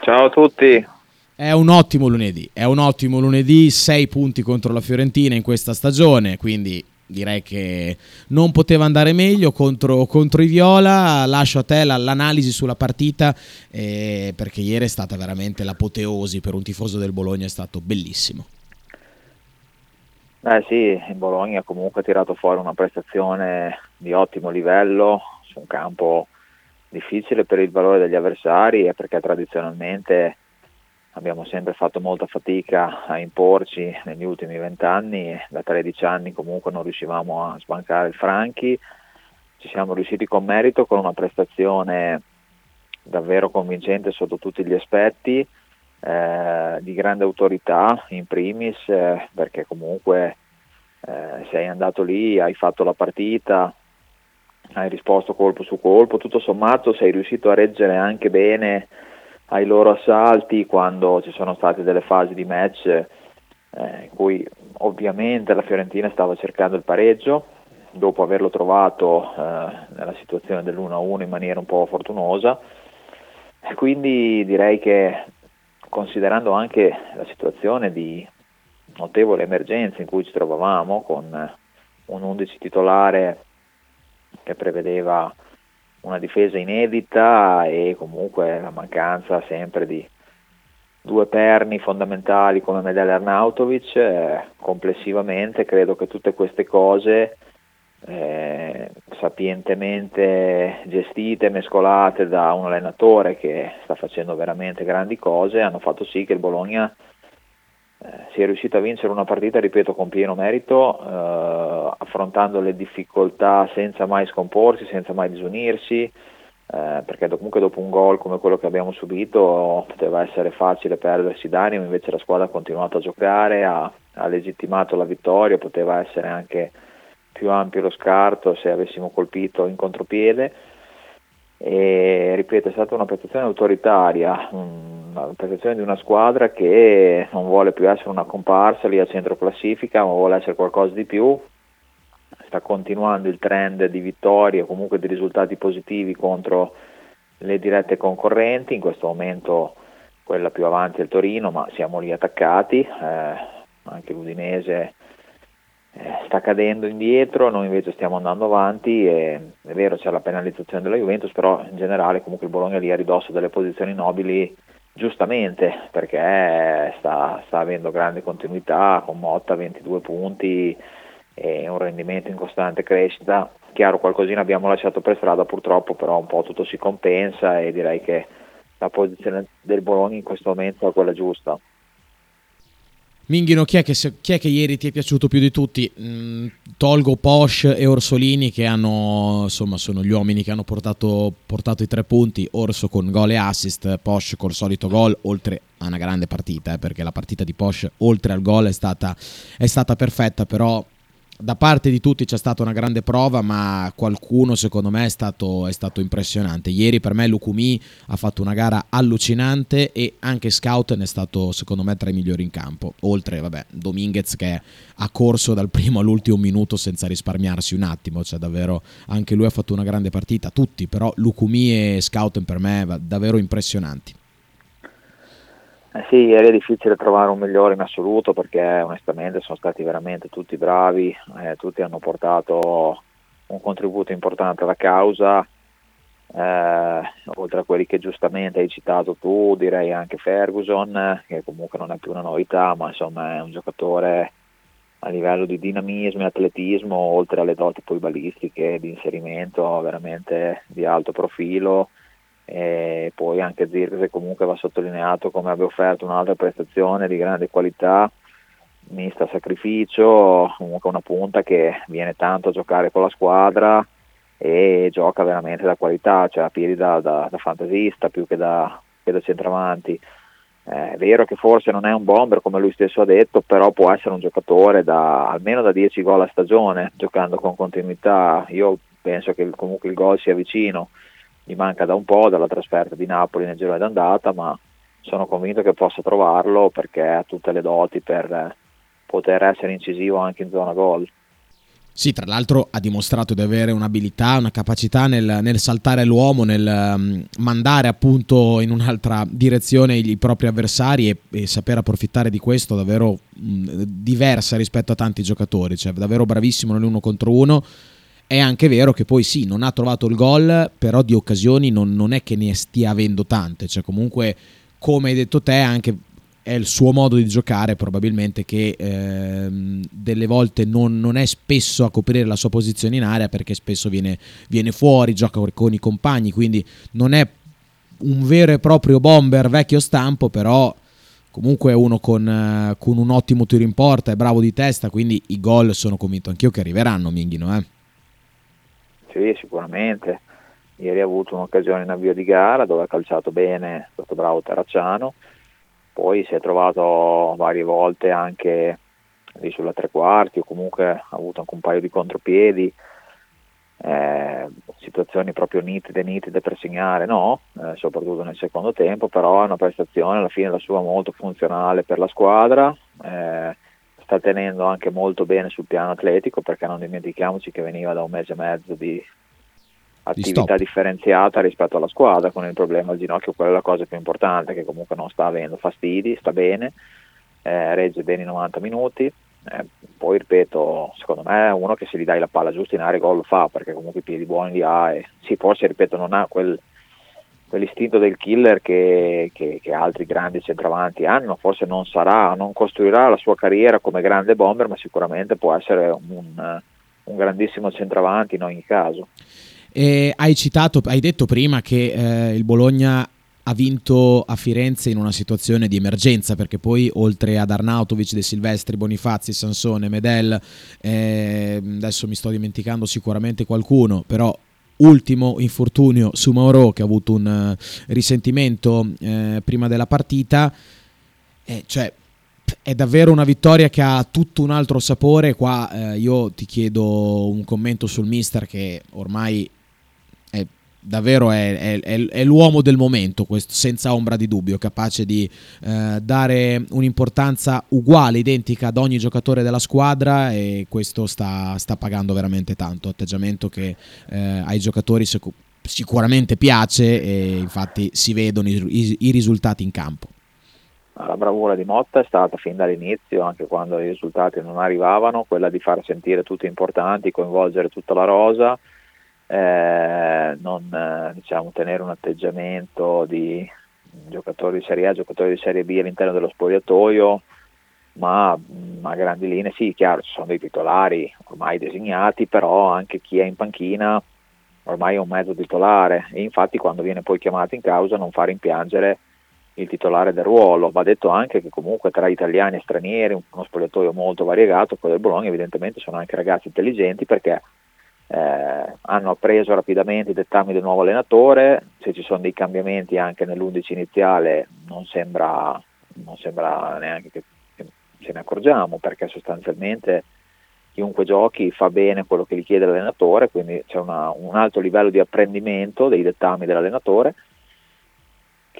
Ciao a tutti. È un ottimo lunedì, è un ottimo lunedì, 6 punti contro la Fiorentina in questa stagione, quindi direi che non poteva andare meglio contro, contro i Viola. Lascio a te l'analisi sulla partita eh, perché ieri è stata veramente l'apoteosi per un tifoso del Bologna, è stato bellissimo. Eh sì, il Bologna comunque ha tirato fuori una prestazione di ottimo livello su un campo difficile per il valore degli avversari e perché tradizionalmente abbiamo sempre fatto molta fatica a imporci negli ultimi vent'anni, da 13 anni comunque non riuscivamo a sbancare il Franchi, ci siamo riusciti con merito con una prestazione davvero convincente sotto tutti gli aspetti eh, di grande autorità in primis eh, perché comunque eh, sei andato lì, hai fatto la partita, hai risposto colpo su colpo, tutto sommato sei riuscito a reggere anche bene ai loro assalti quando ci sono state delle fasi di match eh, in cui ovviamente la Fiorentina stava cercando il pareggio dopo averlo trovato eh, nella situazione dell'1-1 in maniera un po' fortunosa. Quindi direi che considerando anche la situazione di notevole emergenza in cui ci trovavamo con un 11 titolare che prevedeva una difesa inedita e comunque la mancanza sempre di due perni fondamentali come Medel Arnautovic, eh, complessivamente credo che tutte queste cose eh, sapientemente gestite, mescolate da un allenatore che sta facendo veramente grandi cose, hanno fatto sì che il Bologna eh, sia riuscito a vincere una partita, ripeto, con pieno merito, eh, affrontando le difficoltà senza mai scomporsi, senza mai disunirsi, eh, perché comunque dopo un gol come quello che abbiamo subito poteva essere facile perdersi d'animo, invece la squadra ha continuato a giocare, ha, ha legittimato la vittoria, poteva essere anche più ampio lo scarto se avessimo colpito in contropiede. E ripeto è stata una prestazione autoritaria, una prestazione di una squadra che non vuole più essere una comparsa lì a centro classifica ma vuole essere qualcosa di più, sta continuando il trend di vittorie comunque di risultati positivi contro le dirette concorrenti, in questo momento quella più avanti è il Torino ma siamo lì attaccati, eh, anche l'Udinese eh, sta cadendo indietro, noi invece stiamo andando avanti e è vero c'è la penalizzazione della Juventus, però in generale comunque il Bologna lì a ridosso delle posizioni nobili giustamente perché sta, sta avendo grande continuità con Motta 22 punti e un rendimento in costante crescita. Chiaro qualcosina abbiamo lasciato per strada purtroppo, però un po' tutto si compensa e direi che la posizione del Bologna in questo momento è quella giusta. Minghino, chi è, che, chi è che ieri ti è piaciuto più di tutti? Mm, tolgo Posh e Orsolini che hanno, insomma, sono gli uomini che hanno portato, portato i tre punti, Orso con gol e assist, Posh col solito gol, oltre a una grande partita, eh, perché la partita di Posh, oltre al gol, è stata, è stata perfetta, però da parte di tutti c'è stata una grande prova, ma qualcuno secondo me è stato, è stato impressionante. Ieri per me Lukumi ha fatto una gara allucinante e anche Scout ne è stato secondo me tra i migliori in campo. Oltre, vabbè, Dominguez che ha corso dal primo all'ultimo minuto senza risparmiarsi un attimo, cioè davvero anche lui ha fatto una grande partita, tutti, però Lukumi e Scout per me davvero impressionanti. Eh sì, ieri è difficile trovare un migliore in assoluto perché onestamente sono stati veramente tutti bravi, eh, tutti hanno portato un contributo importante alla causa, eh, oltre a quelli che giustamente hai citato tu, direi anche Ferguson, che comunque non è più una novità, ma insomma è un giocatore a livello di dinamismo e atletismo, oltre alle doti poi balistiche di inserimento veramente di alto profilo e poi anche Zirkse comunque va sottolineato come abbia offerto un'altra prestazione di grande qualità mista sacrificio comunque una punta che viene tanto a giocare con la squadra e gioca veramente da qualità cioè a piedi da, da, da fantasista più che da, che da centravanti eh, è vero che forse non è un bomber come lui stesso ha detto, però può essere un giocatore da almeno da 10 gol a stagione, giocando con continuità. Io penso che comunque il gol sia vicino mi manca da un po' dalla trasferta di Napoli nel giro d'andata, ma sono convinto che possa trovarlo perché ha tutte le doti per poter essere incisivo anche in zona gol. Sì, tra l'altro ha dimostrato di avere un'abilità, una capacità nel, nel saltare l'uomo, nel um, mandare appunto in un'altra direzione i propri avversari e, e saper approfittare di questo davvero mh, diversa rispetto a tanti giocatori, cioè davvero bravissimo nell'uno contro uno è anche vero che poi sì, non ha trovato il gol, però di occasioni non, non è che ne stia avendo tante, cioè comunque come hai detto te anche è il suo modo di giocare probabilmente che ehm, delle volte non, non, è spesso a coprire la sua posizione in area perché spesso viene, viene, fuori, gioca con i compagni, quindi non è un vero e proprio bomber vecchio stampo, però comunque è uno con, con un ottimo tiro in porta, è bravo di testa, quindi i gol sono convinto anch'io che arriveranno, Minghino. Eh. Sì, sicuramente. Ieri ha avuto un'occasione in avvio di gara dove ha calciato bene, è stato bravo Terracciano, poi si è trovato varie volte anche lì sulla tre quarti o comunque ha avuto anche un paio di contropiedi, eh, situazioni proprio nitide, nitide per segnare, no, eh, soprattutto nel secondo tempo, però è una prestazione alla fine la sua molto funzionale per la squadra. Eh, sta tenendo anche molto bene sul piano atletico perché non dimentichiamoci che veniva da un mese e mezzo di attività di differenziata rispetto alla squadra con il problema al ginocchio, quella è la cosa più importante che comunque non sta avendo fastidi, sta bene, eh, regge bene i 90 minuti, eh, poi ripeto, secondo me è uno che se gli dai la palla giusta in area gol lo fa perché comunque i piedi buoni li ha e sì, forse ripeto non ha quel quell'istinto del killer che, che, che, altri grandi centravanti hanno, forse non sarà, non costruirà la sua carriera come grande bomber, ma sicuramente può essere un, un grandissimo centravanti in ogni caso. E hai citato, hai detto prima che eh, il Bologna ha vinto a Firenze in una situazione di emergenza perché poi oltre ad Arnautovic, De Silvestri, Bonifazzi, Sansone, Medel, eh, adesso mi sto dimenticando sicuramente qualcuno, però ultimo infortunio su Mauro che ha avuto un uh, risentimento eh, prima della partita. Eh, cioè, è davvero una vittoria che ha tutto un altro sapore. Qua eh, io ti chiedo un commento sul mister che ormai davvero è, è, è, l'uomo del momento, questo, senza ombra di dubbio, capace di eh, dare un'importanza uguale, identica ad ogni giocatore della squadra e questo sta, sta pagando veramente tanto, atteggiamento che eh, ai giocatori sic- sicuramente piace e infatti si vedono i, i, i risultati in campo. la bravura di Motta è stata fin dall'inizio, anche quando i risultati non arrivavano, quella di far sentire tutti importanti, coinvolgere tutta la rosa, eh, non eh, diciamo, tenere un atteggiamento di giocatori di Serie A, giocatori di Serie B all'interno dello spogliatoio, ma a grandi linee sì, chiaro, ci sono dei titolari ormai designati, però anche chi è in panchina ormai è un mezzo titolare e infatti quando viene poi chiamato in causa non fa rimpiangere il titolare del ruolo. Va detto anche che comunque tra italiani e stranieri, uno spogliatoio molto variegato, quello del Bologna evidentemente sono anche ragazzi intelligenti perché eh, hanno appreso rapidamente i dettami del nuovo allenatore, se ci sono dei cambiamenti anche nell'11 iniziale non sembra, non sembra neanche che, che ce ne accorgiamo perché sostanzialmente chiunque giochi fa bene quello che gli chiede l'allenatore, quindi c'è una, un alto livello di apprendimento dei dettami dell'allenatore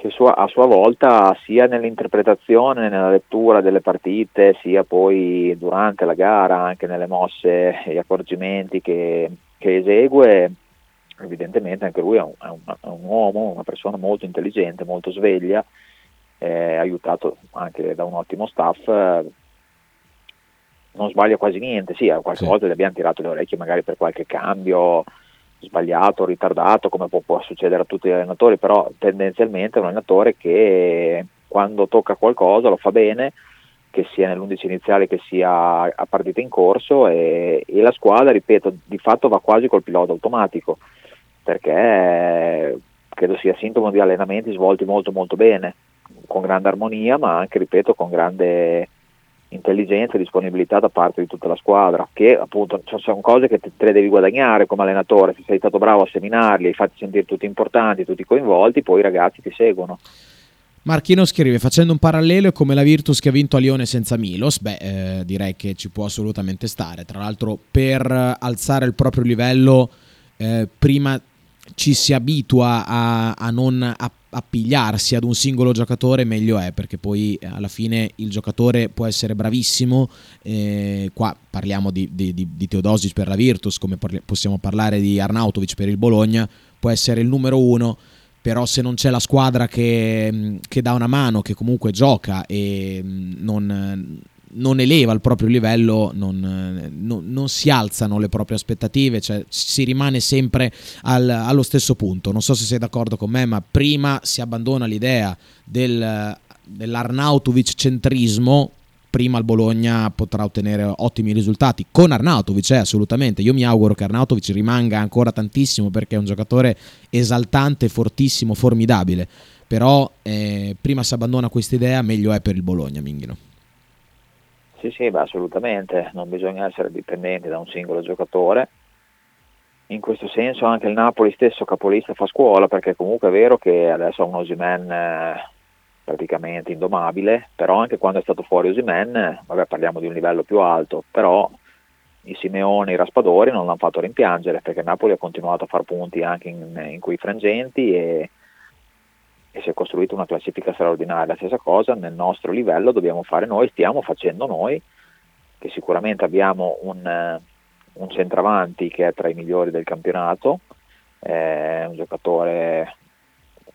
che sua, a sua volta sia nell'interpretazione, nella lettura delle partite, sia poi durante la gara, anche nelle mosse e gli accorgimenti che, che esegue, evidentemente anche lui è un, è, un, è un, uomo, una persona molto intelligente, molto sveglia, eh, aiutato anche da un ottimo staff. non sbaglia quasi niente, sì, qualche sì. volta gli abbiamo tirato le orecchie magari per qualche cambio, sbagliato, ritardato, come può, può, succedere a tutti gli allenatori, però tendenzialmente è un allenatore che quando tocca qualcosa lo fa bene, che sia nell'11 iniziale che sia a partita in corso e, e la squadra, ripeto, di fatto va quasi col pilota automatico, perché credo sia sintomo di allenamenti svolti molto molto bene, con grande armonia, ma anche, ripeto, con grande intelligenza e disponibilità da parte di tutta la squadra, che appunto sono cose che te, le devi guadagnare come allenatore, se sei stato bravo a seminarli, hai fatti sentire tutti importanti, tutti coinvolti, poi i ragazzi ti seguono. Marchino scrive, facendo un parallelo è come la Virtus che ha vinto a Lione senza Milos, beh eh, direi che ci può assolutamente stare, tra l'altro per alzare il proprio livello eh, prima ci si abitua a, a non appigliarsi ad un singolo giocatore meglio è perché poi eh, alla fine il giocatore può essere bravissimo eh, qua parliamo di, di, di, Teodosis per la Virtus come parli- possiamo parlare di Arnautovic per il Bologna può essere il numero uno però se non c'è la squadra che, che dà una mano che comunque gioca e non, non eleva il proprio livello, non, non, non, si alzano le proprie aspettative, cioè si rimane sempre al, allo stesso punto. Non so se sei d'accordo con me, ma prima si abbandona l'idea del, dell'Arnautovic centrismo. Prima il Bologna potrà ottenere ottimi risultati con Arnautovic, eh, assolutamente. Io mi auguro che Arnautovic rimanga ancora tantissimo perché è un giocatore esaltante, fortissimo, formidabile. Però eh, prima si abbandona questa idea, meglio è per il Bologna, Minghino. Sì, sì, beh, assolutamente, non bisogna essere dipendenti da un singolo giocatore. In questo senso anche il Napoli stesso capolista fa scuola perché comunque è vero che adesso ha un Osimen eh, praticamente indomabile, però anche quando è stato fuori Osimen, vabbè parliamo di un livello più alto, però i Simeone e i Raspadori non l'hanno fatto rimpiangere perché Napoli ha continuato a far punti anche in, in quei frangenti e, e si è costruita una classifica straordinaria. La stessa cosa nel nostro livello dobbiamo fare noi, stiamo facendo noi, che sicuramente abbiamo un, eh, un centravanti che è tra i migliori del campionato, è un giocatore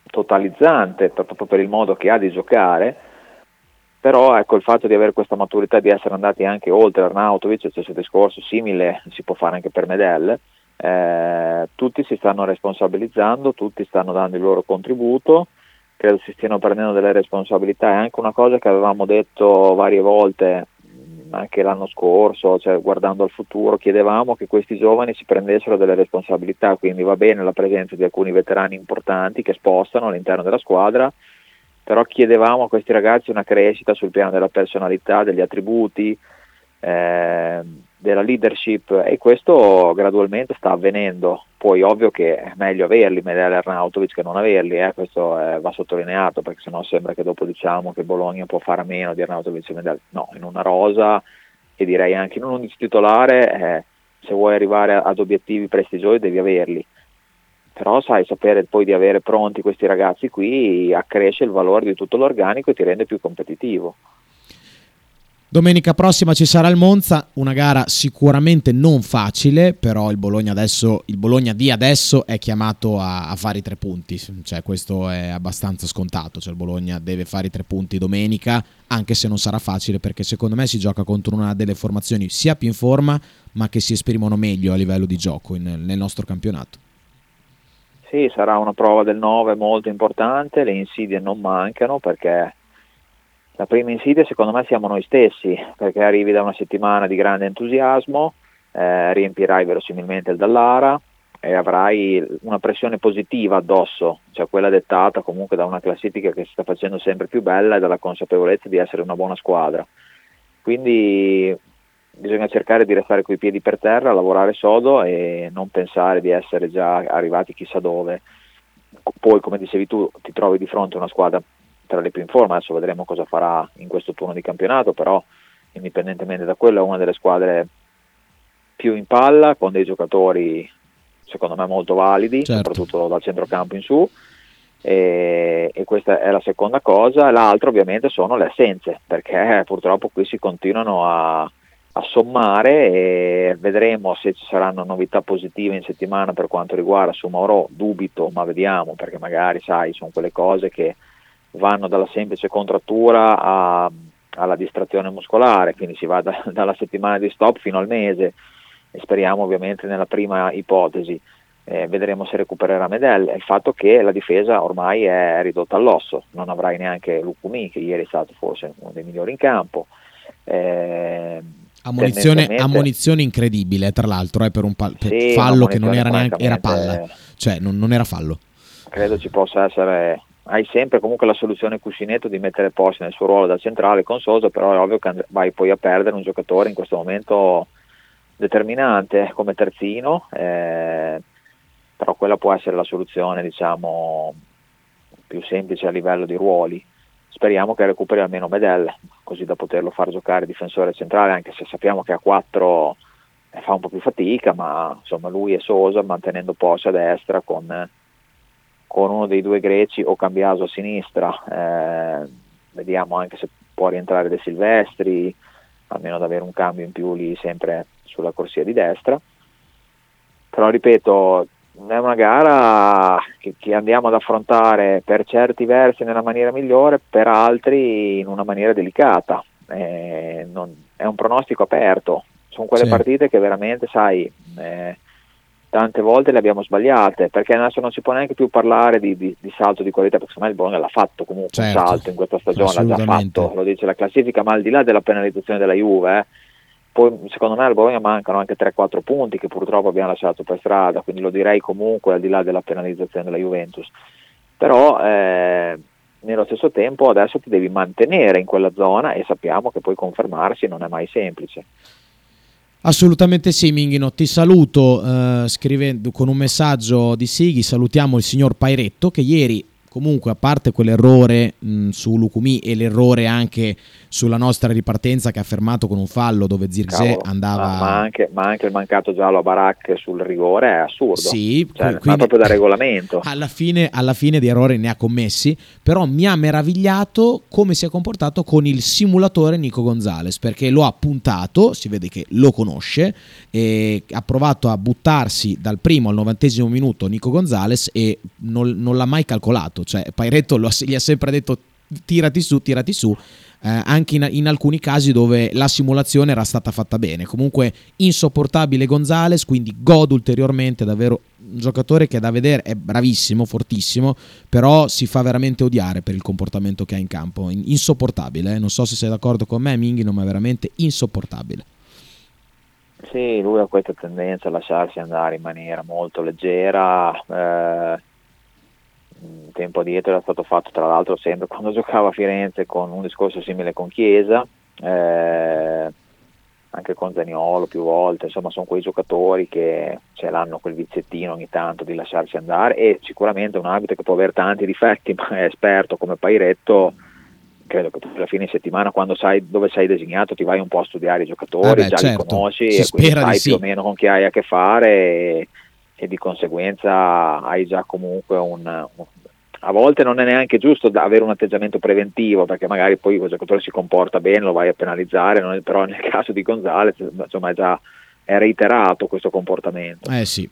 totalizzante proprio per il modo che ha di giocare, però ecco il fatto di avere questa maturità di essere andati anche oltre Arnautovic, lo stesso discorso simile si può fare anche per Medel, eh, tutti si stanno responsabilizzando, tutti stanno dando il loro contributo credo si stiano prendendo delle responsabilità. È anche una cosa che avevamo detto varie volte, anche l'anno scorso, cioè guardando al futuro, chiedevamo che questi giovani si prendessero delle responsabilità, quindi va bene la presenza di alcuni veterani importanti che spostano all'interno della squadra, però chiedevamo a questi ragazzi una crescita sul piano della personalità, degli attributi, eh, della leadership e questo gradualmente sta avvenendo. Poi ovvio che è meglio averli Medele Arnautovic che non averli, eh? questo eh, va sottolineato perché sennò sembra che dopo diciamo che Bologna può fare a meno di Arnautovic e Medele. No, in una rosa e direi anche in un 11 titolare eh, se vuoi arrivare ad obiettivi prestigiosi devi averli. Però sai, sapere poi di avere pronti questi ragazzi qui accresce il valore di tutto l'organico e ti rende più competitivo. Domenica prossima ci sarà il Monza, una gara sicuramente non facile, però il Bologna, adesso, il Bologna di adesso è chiamato a, a, fare i tre punti, cioè questo è abbastanza scontato, cioè il Bologna deve fare i tre punti domenica, anche se non sarà facile perché secondo me si gioca contro una delle formazioni sia più in forma ma che si esprimono meglio a livello di gioco in, nel nostro campionato. Sì, sarà una prova del 9 molto importante, le insidie non mancano perché la prima insidia secondo me siamo noi stessi, perché arrivi da una settimana di grande entusiasmo, eh, riempirai verosimilmente il Dallara e avrai una pressione positiva addosso, cioè quella dettata comunque da una classifica che si sta facendo sempre più bella e dalla consapevolezza di essere una buona squadra. Quindi bisogna cercare di restare coi piedi per terra, lavorare sodo e non pensare di essere già arrivati chissà dove. Poi, come dicevi tu, ti trovi di fronte a una squadra tra le più in forma, adesso vedremo cosa farà in questo turno di campionato, però indipendentemente da quello è una delle squadre più in palla, con dei giocatori secondo me molto validi, certo. soprattutto dal centrocampo in su. E, e, questa è la seconda cosa. L'altro ovviamente sono le assenze, perché purtroppo qui si continuano a, a sommare e vedremo se ci saranno novità positive in settimana per quanto riguarda su Mauro, dubito, ma vediamo, perché magari sai, sono quelle cose che vanno dalla semplice contrattura a, alla distrazione muscolare, quindi si va da, dalla settimana di stop fino al mese e speriamo ovviamente nella prima ipotesi. Eh, vedremo se recupererà Medel. Il fatto che la difesa ormai è ridotta all'osso, non avrai neanche Lucumi che ieri è stato forse uno dei migliori in campo. Eh, ammonizione, ammonizione, incredibile, tra l'altro, eh, per un pal- per sì, fallo che non era neanche era palla, cioè non, non era fallo. Credo ci possa essere hai sempre comunque la soluzione cuscinetto di mettere Porsche nel suo ruolo da centrale con Sosa, però è ovvio che vai poi a perdere un giocatore in questo momento determinante come terzino, eh, però quella può essere la soluzione diciamo più semplice a livello di ruoli. Speriamo che recuperi almeno Medel, così da poterlo far giocare difensore centrale, anche se sappiamo che a 4 eh, fa un po' più fatica, ma insomma lui e Sosa mantenendo Porsche a destra con con uno dei due greci o Cambiaso a sinistra, eh, vediamo anche se può rientrare De Silvestri, almeno ad avere un cambio in più lì sempre sulla corsia di destra. Però ripeto, è una gara che, che, andiamo ad affrontare per certi versi nella maniera migliore, per altri in una maniera delicata. Eh, non, è un pronostico aperto, sono quelle sì. partite che veramente, sai, eh, tante volte le abbiamo sbagliate, perché adesso non si può neanche più parlare di, di, di salto di qualità, perché secondo me il Bologna l'ha fatto comunque certo, un salto in questa stagione, l'ha già fatto, lo dice la classifica, ma al di là della penalizzazione della Juve, eh, poi secondo me al Bologna mancano anche 3-4 punti che purtroppo abbiamo lasciato per strada, quindi lo direi comunque al di là della penalizzazione della Juventus. Però eh, nello stesso tempo adesso ti devi mantenere in quella zona e sappiamo che poi confermarsi non è mai semplice. Assolutamente sì, Minghino. Ti saluto eh, scrivendo con un messaggio di Sighi. Salutiamo il signor Pairetto che ieri comunque a parte quell'errore mh, su Lucumi e l'errore anche sulla nostra ripartenza che ha fermato con un fallo dove Zirze andava ma, ma, anche, ma, anche, il mancato giallo a Barak sul rigore è assurdo. Sì, cioè, quindi, proprio da regolamento. Alla fine, alla fine di errori ne ha commessi però mi ha meravigliato come si è comportato con il simulatore Nico Gonzalez perché lo ha puntato si vede che lo conosce ha provato a buttarsi dal primo al novantesimo minuto Nico Gonzalez e non, non l'ha mai calcolato cioè Pairetto lo, gli ha sempre detto tirati su, tirati su, eh, anche in, in, alcuni casi dove la simulazione era stata fatta bene. Comunque insopportabile Gonzales, quindi godo ulteriormente, davvero un giocatore che da vedere è bravissimo, fortissimo, però si fa veramente odiare per il comportamento che ha in campo, insopportabile, eh? non so se sei d'accordo con me Minghi, ma è veramente insopportabile. Sì, lui ha questa tendenza a lasciarsi andare in maniera molto leggera. Eh tempo addietro era stato fatto tra l'altro sempre quando giocava a Firenze con un discorso simile con Chiesa, eh, anche con Zaniolo più volte, insomma sono quei giocatori che ce l'hanno quel viziettino ogni tanto di lasciarsi andare e sicuramente un arbitro che può avere tanti difetti ma è esperto come Pairetto credo che tu alla fine settimana quando sai dove sei designato ti vai un po' a studiare i giocatori, eh beh, già certo. li conosci si e quindi sai sì. più o meno con chi hai a che fare e, e di conseguenza hai già comunque un, a volte non è neanche giusto avere un atteggiamento preventivo perché magari poi il giocatore si comporta bene, lo vai a penalizzare, è, però nel caso di Gonzalez insomma è già è reiterato questo comportamento. Eh sì.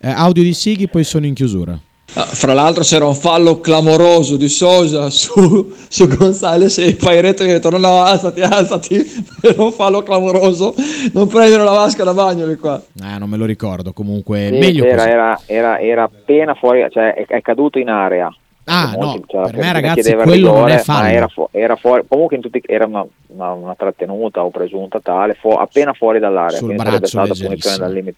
Eh, audio di Sighi, poi sono in chiusura. Ah, fra l'altro c'era un fallo clamoroso di Sosa su, su Gonzales e Pairetto gli ha detto no no alzati alzati era un fallo clamoroso non prendere la vasca da bagno di qua eh, non me lo ricordo comunque sì, meglio era, era, era, era, appena fuori cioè è, è caduto in area Ah, no, cioè, per me ragazzi quello rigore, non è fallo. Era, fu- era, fuori, comunque in tutti, era una, una, una, trattenuta o presunta tale, fu- appena fuori dall'area. Sul braccio,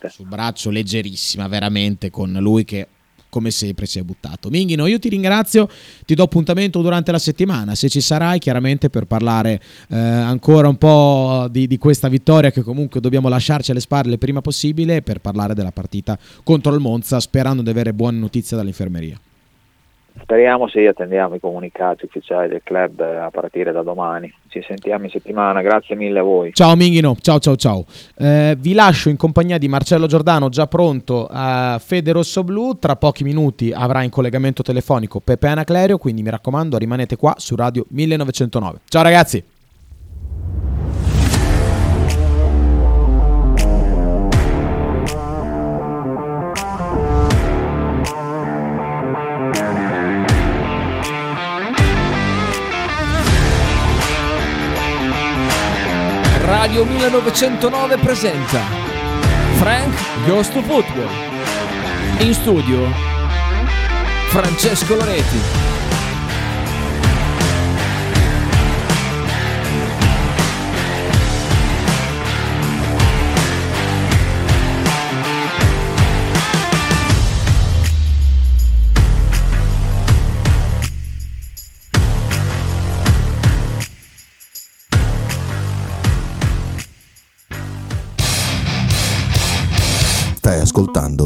sul braccio leggerissima, veramente, con lui che come sempre si è buttato. Minghino, io ti ringrazio, ti do appuntamento durante la settimana, se ci sarai chiaramente per parlare eh, ancora un po' di, di, questa vittoria che comunque dobbiamo lasciarci alle spalle il prima possibile per parlare della partita contro il Monza sperando di avere buone notizie dall'infermeria. Speriamo sì, attendiamo i comunicati ufficiali del club eh, a partire da domani. Ci sentiamo in settimana, grazie mille a voi. Ciao Minghino, ciao ciao ciao. Eh, vi lascio in compagnia di Marcello Giordano già pronto a Fede Rosso Blu, tra pochi minuti avrà in collegamento telefonico Pepe Anaclerio, quindi mi raccomando rimanete qua su Radio 1909. Ciao ragazzi! Radio 1909 presenta Frank Goes to Football. In studio Francesco Loretti. Ascoltando